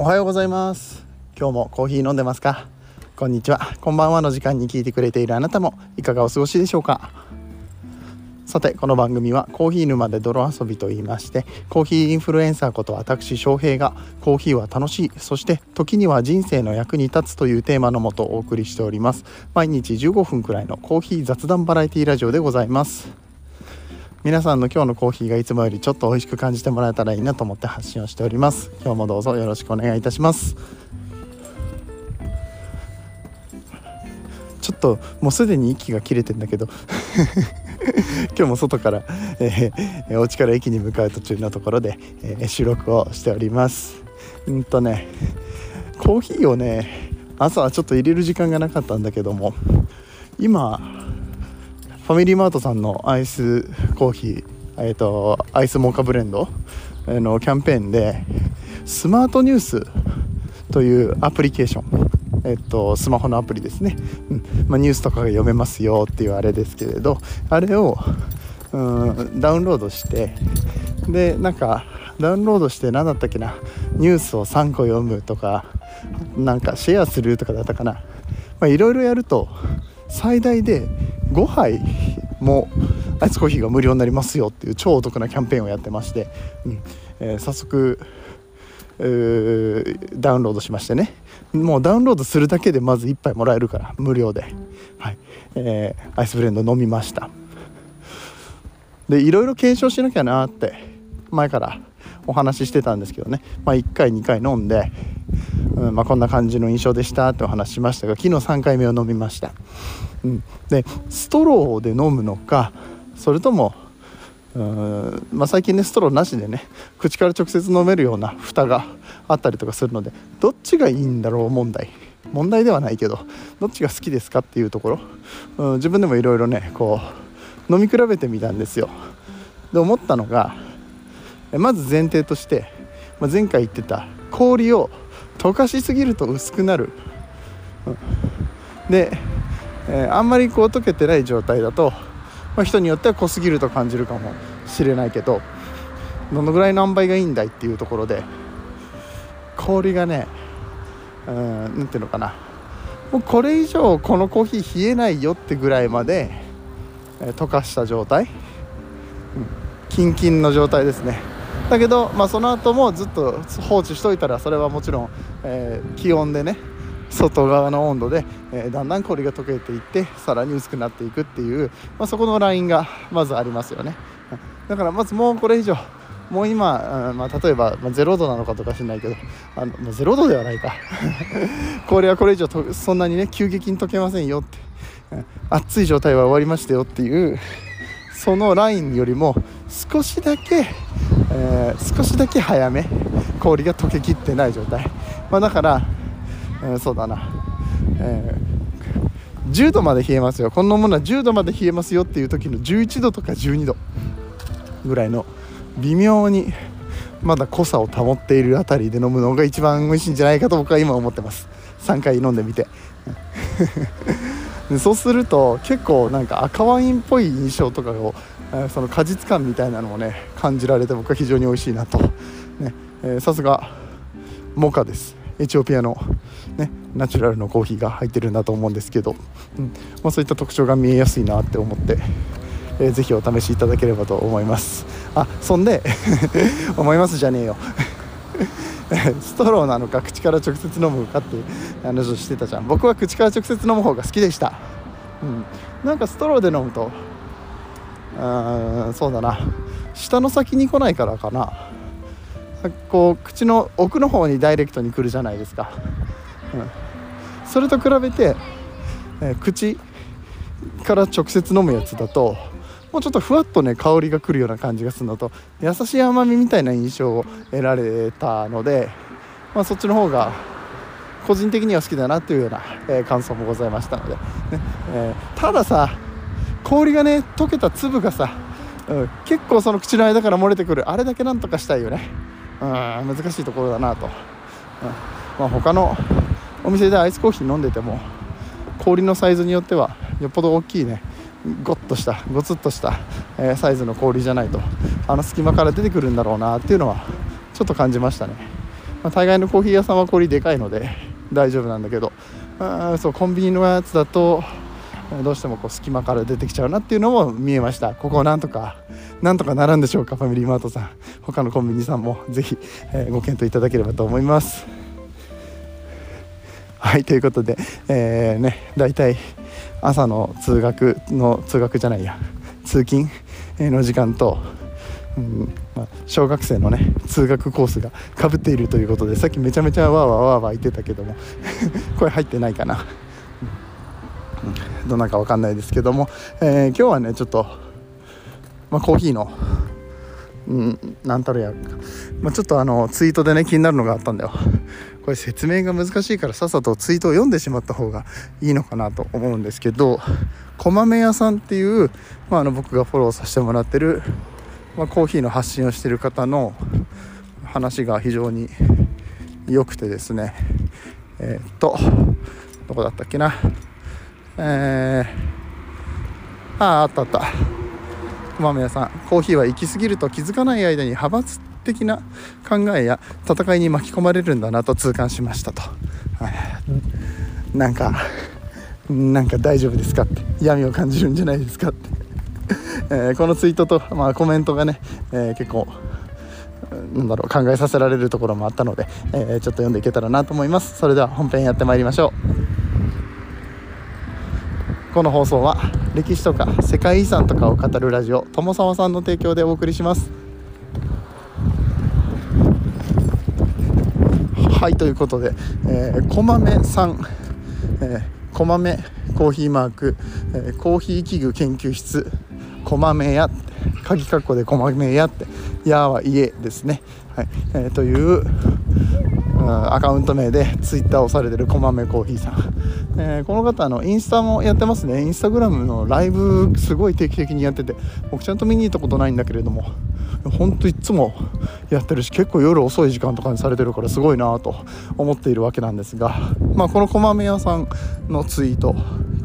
おはようございます。今日もコーヒー飲んでますか？こんにちは。こんばんはの時間に聞いてくれているあなたもいかがお過ごしでしょうか？さてこの番組はコーヒー沼で泥遊びと言いましてコーヒーインフルエンサーこと私翔平がコーヒーは楽しいそして時には人生の役に立つというテーマのもとお送りしております。毎日15分くらいのコーヒー雑談バラエティラジオでございます。皆さんの今日のコーヒーがいつもよりちょっと美味しく感じてもらえたらいいなと思って発信をしております。今日もどうぞよろしくお願いいたします。ちょっともうすでに息が切れてんだけど。今日も外から、えー、お家から駅に向かう途中のところで、えー、収録をしております。うんとねコーヒーをね朝はちょっと入れる時間がなかったんだけども今ファミリーマートさんのアイスコーヒー、えーと、アイスモカブレンドのキャンペーンでスマートニュースというアプリケーションえっと、スマホのアプリですね、うん。まあ、ニュースとかが読めますよっていうあれですけれどあれをうんダウンロードしてでなんかダウンロードして何だったっけなニュースを3個読むとかなんかシェアするとかだったかな。いろいろやると最大で5杯もアイスコーヒーが無料になりますよっていう超お得なキャンペーンをやってまして、うん。えー、早速ダウンロードしましてね。もうダウンロードするだけでまず1杯もらえるから無料で、はい。えー、アイスブレンド飲みました。でいろいろ検証しなきゃなって前からお話ししてたんですけどね、まあ、1回2回飲んで、うんまあ、こんな感じの印象でしたってお話しましたが昨日3回目を飲みました、うん、でストローで飲むのかそれともうんまあ、最近ねストローなしでね口から直接飲めるような蓋があったりとかするのでどっちがいいんだろう問題。問題ではないけどどっちが好きですかっていうところ、うん、自分でもいろいろねこう飲み比べてみたんですよ。で思ったのがまず前提として、まあ、前回言ってた氷を溶かしすぎると薄くなる、うん、で、えー、あんまりこう溶けてない状態だとまあ、人によっては濃すぎると感じるかもしれないけどどのぐらい何倍がいいんだいっていうところで氷がね何ていうのかな。もうこれ以上このコーヒー冷えないよってぐらいまで、えー、溶かした状態、うん、キンキンの状態ですね。だけど、まあ、その後もずっと放置しといたらそれはもちろん、えー、気温でね外側の温度で、えー、だんだん氷が溶けていってさらに薄くなっていくっていう、まあ、そこのラインがまずありますよね。だからまずもうこれ以上もう今、まあ、例えば、まあ、0度なのかとか知らないけどあの、まあ、0度ではないか。氷はこれ以上とそんなにね急激に溶けませんよって。熱い状態は終わりましたよっていうそのラインよりも少しだけ、えー、少しだけ早め氷が溶けきってない状態、まあ、だからえー、そうだな、えー、10度まで冷えますよ。こんなものは10度まで冷えますよっていう時の11度とか12度ぐらいの微妙にまだ濃さを保っているあたりで飲むのが一番美味しいんじゃないかと僕は今思ってます。3回飲んでみて。そうすると結構なんか赤ワインっぽい印象とかを、えー、その果実感みたいなのをね感じられて僕は非常に美味しいなと。さすがモカです。エチオピアの、ね、ナチュラルのコーヒーが入ってるんだと思うんですけど、うん。まあ、そういった特徴が見えやすいなって思って、えー、ぜひお試しいただければと思います。あそんで 思いますじゃねえよ。ストローなのか口から直接飲むかって話をしてたじゃん。僕は口から直接飲む方が好きでした、うん、なんかストローで飲むとうんそうだな。下の先に来ないからかな。こう口の奥の方にダイレクトに来るじゃないですか、うん、それと比べて、えー、口から直接飲むやつだともうちょっとふわっとね香りがくるような感じがするのと優しい甘みみたいな印象を得られたので、まあ、そっちの方が個人的には好きだなっていうような、えー、感想もございましたので、ねえー、たださ氷がね溶けた粒がさ、うん、結構その口の間から漏れてくるあれだけなんとかしたいよね。うん難しいところだなと、うんまあ、他のお店でアイスコーヒー飲んでても氷のサイズによってはよっぽど大きいねゴッとしたゴツッとした、えー、サイズの氷じゃないとあの隙間から出てくるんだろうなっていうのはちょっと感じましたね。まあ、大概のコーヒー屋さんは氷でかいので大丈夫なんだけどあそうコンビニのやつだとどうしてもこう隙間から出てきちゃうなっていうのも見えました。ここをなんとかなんとかなるんでしょうかファミリーマートさん。他のコンビニさんもぜひ、えー、ご検討いただければと思います。はいということで、えー、ね大体朝の通学の通学じゃないや通勤の時間と、うんまあ、小学生のね通学コースがかぶっているということでさっきめちゃめちゃわーわーわーわー言ってたけども 声入ってないかな、うん、どんなか分かんないですけども、えー、今日はねちょっと、まあ、コーヒーのうん、なんたるや、まあ、ちょっとあのツイートでね気になるのがあったんだよ。これ説明が難しいからさっさとツイートを読んでしまった方がいいのかなと思うんですけどこまめ屋さんっていう、まあ、あの僕がフォローさせてもらってる、まあ、コーヒーの発信をしてる方の話が非常に良くてですねえー、っとどこだったっけな。えー、あああったあった。豆屋さんコーヒーは行き過ぎると気づかない間に派閥的な考えや戦いに巻き込まれるんだなと痛感しましたと、なんかなんか大丈夫ですかって。闇を感じるんじゃないですかって、えー、このツイートと、まあ、コメントがね、えー、結構なんだろう考えさせられるところもあったので、えー、ちょっと読んでいけたらなと思います。それでは本編やってまいりましょう。この放送は歴史とか世界遺産とかを語るラジオ友沢さんの提供でお送りします。はいということで、えー、こまめさん、えー、こまめコーヒーマーク、えー、コーヒー器具研究室こまめ屋鍵括弧でこまめ屋って「や」は家ですね、はいえー、というアカウント名でツイッターをされてるこまめコーヒーさん、えー、この方あのインスタもやってますね。インスタグラムのライブすごい定期的にやってて僕ちゃんと見に行ったことないんだけれどもほんといつもやってるし結構夜遅い時間とかにされてるからすごいなと思っているわけなんですが、まあ、このこまめ屋さんのツイート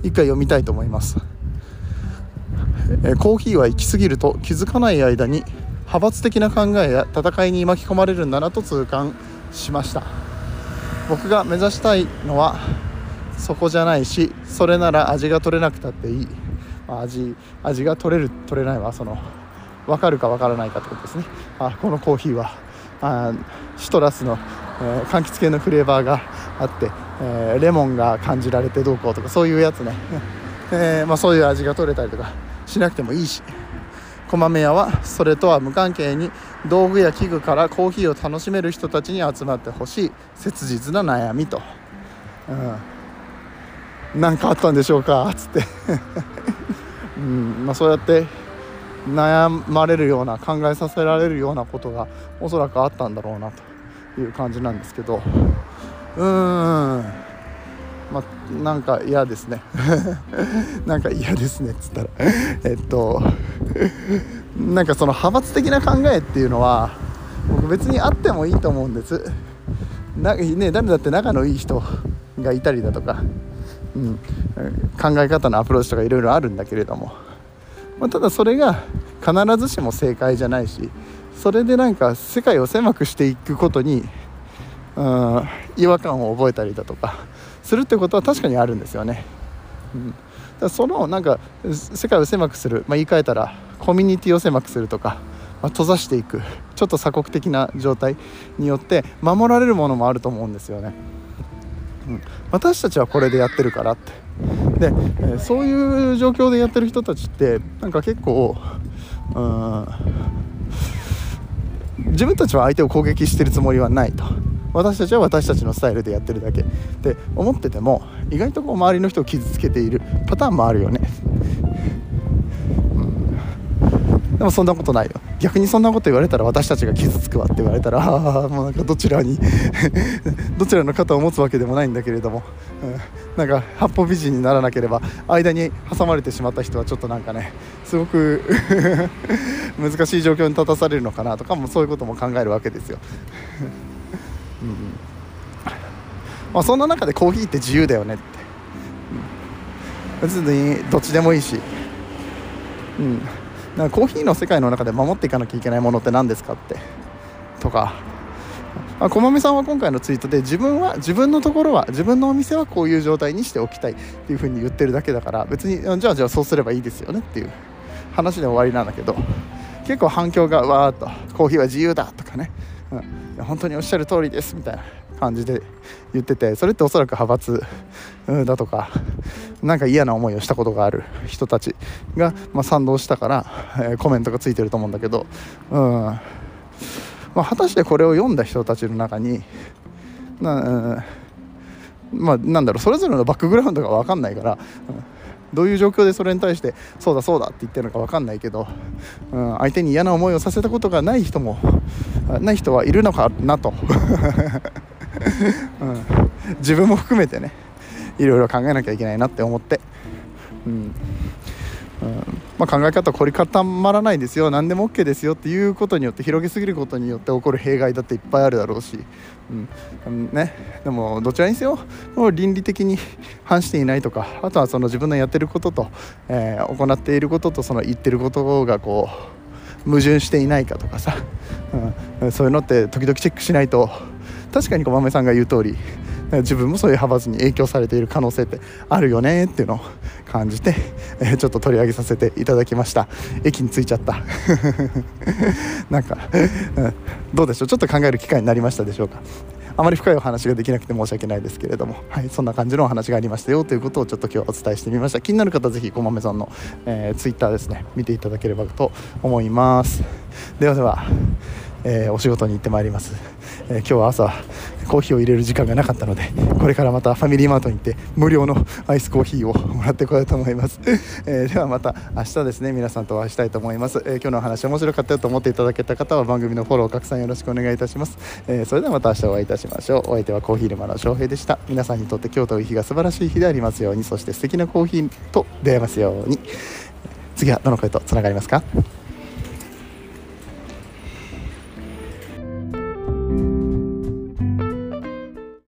一回読みたいと思います、えコーヒーは行き過ぎると気づかない間に派閥的な考えや戦いに巻き込まれるんだなと痛感しました。僕が目指したいのはそこじゃないしそれなら味が取れなくたっていい。味味が取れる取れないはその分かるか分からないかってことですね。あこのコーヒーはあシトラスの、えー、柑橘系のフレーバーがあって、えー、レモンが感じられてどうこうとかそういうやつね、えー、まあ、そういう味が取れたりとかしなくてもいいし。こまめ屋はそれとは無関係に道具や器具からコーヒーを楽しめる人たちに集まってほしい切実な悩みと、うん、なんかあったんでしょうかつって。うんまあ、そうやって悩まれるような考えさせられるようなことがおそらくあったんだろうなという感じなんですけど。うーん。まあなんか嫌ですね。なんか嫌ですねっつったら。えっとなんかその派閥的な考えっていうのは僕別にあってもいいと思うんです。な、ね、誰だって仲のいい人がいたりだとか、うん、考え方のアプローチとかいろいろあるんだけれども。まあ、ただそれが必ずしも正解じゃないしそれでなんか世界を狭くしていくことにうん違和感を覚えたりだとかするってことは確かにあるんですよね。うん、だそのなんか世界を狭くする、まあ、言い換えたらコミュニティを狭くするとか、まあ、閉ざしていくちょっと鎖国的な状態によって守られるものもあると思うんですよね。うん、私たちはこれでやってるからって。で、えー、そういう状況でやってる人たちってなんか結構うん自分たちは相手を攻撃してるつもりはないと。私たちは私たちのスタイルでやってるだけ。って思ってても意外とこう周りの人を傷つけているパターンもあるよね。でもそんなことないよ。逆にそんなこと言われたら私たちが傷つくわって言われたら もうなんかどちらに どちらの肩を持つわけでもないんだけれども、うん、なんか八方美人にならなければ間に挟まれてしまった人はちょっとなんかねすごく 難しい状況に立たされるのかなとかもそういうことも考えるわけですよ。うん。まあ、そんな中でコーヒーって自由だよねって、うん、別にどっちでもいいし、うん。なんかコーヒーの世界の中で守っていかなきゃいけないものって何ですかって。とか。あこまめさんは今回のツイートで自分は自分のところは自分のお店はこういう状態にしておきたいっていうふうに言ってるだけだから別にじゃあじゃあそうすればいいですよねっていう。話で終わりなんだけど。結構反響がわーっと。コーヒーは自由だとかね、うん、本当におっしゃる通りですみたいな。感じで言っててそれっておそらく派閥だとかなんか嫌な思いをしたことがある人たちが、まあ、賛同したから、えー、コメントがついてると思うんだけど、うん。まあ、果たしてこれを読んだ人たちの中にな,、まあ、なんだろうそれぞれのバックグラウンドが分かんないから、うんどういう状況でそれに対してそうだそうだって言ってるのか分かんないけど、うん、相手に嫌な思いをさせたことがない人もない人はいるのかなと、うん、自分も含めてねいろいろ考えなきゃいけないなって思って、うん。うん。まあ、考え方凝り固まらないですよ。何でも OK ですよっていうことによって広げすぎることによって起こる弊害だっていっぱいあるだろうし、うん。ね、でもどちらにせよ倫理的に反していないとかあとはその自分のやってることと、えー、行っていることとその言ってることがこう矛盾していないかとかさ、うん、そういうのって時々チェックしないと確かに小豆さんが言う通り自分もそういう派閥に影響されている可能性ってあるよねっていうのを感じて、えちょっと取り上げさせていただきました。駅に着いちゃった。なんか、どうでしょう？ちょっと考える機会になりましたでしょうか？あまり深いお話ができなくて申し訳ないですけれども、はい、そんな感じのお話がありましたよということをちょっと今日お伝えしてみました。気になる方はぜひこまめさんの、えー、ツイッターですね見ていただければと思います。ではでは、えー、お仕事に行ってまいります。えー、今日は朝コーヒーを入れる時間がなかったのでこれからまたファミリーマートに行って無料のアイスコーヒーをもらってこようと思います、えー、ではまた明日ですね。皆さんとお会いしたいと思います、えー、今日の話面白かったよと思っていただけた方は番組のフォロー拡散よろしくお願いいたします、えそれではまた明日お会いいたしましょう。お相手はコーヒー沼の翔平でした。皆さんにとって今日という日が素晴らしい日でありますようにそして素敵なコーヒーと出会えますように。次はどの声とつながりますか？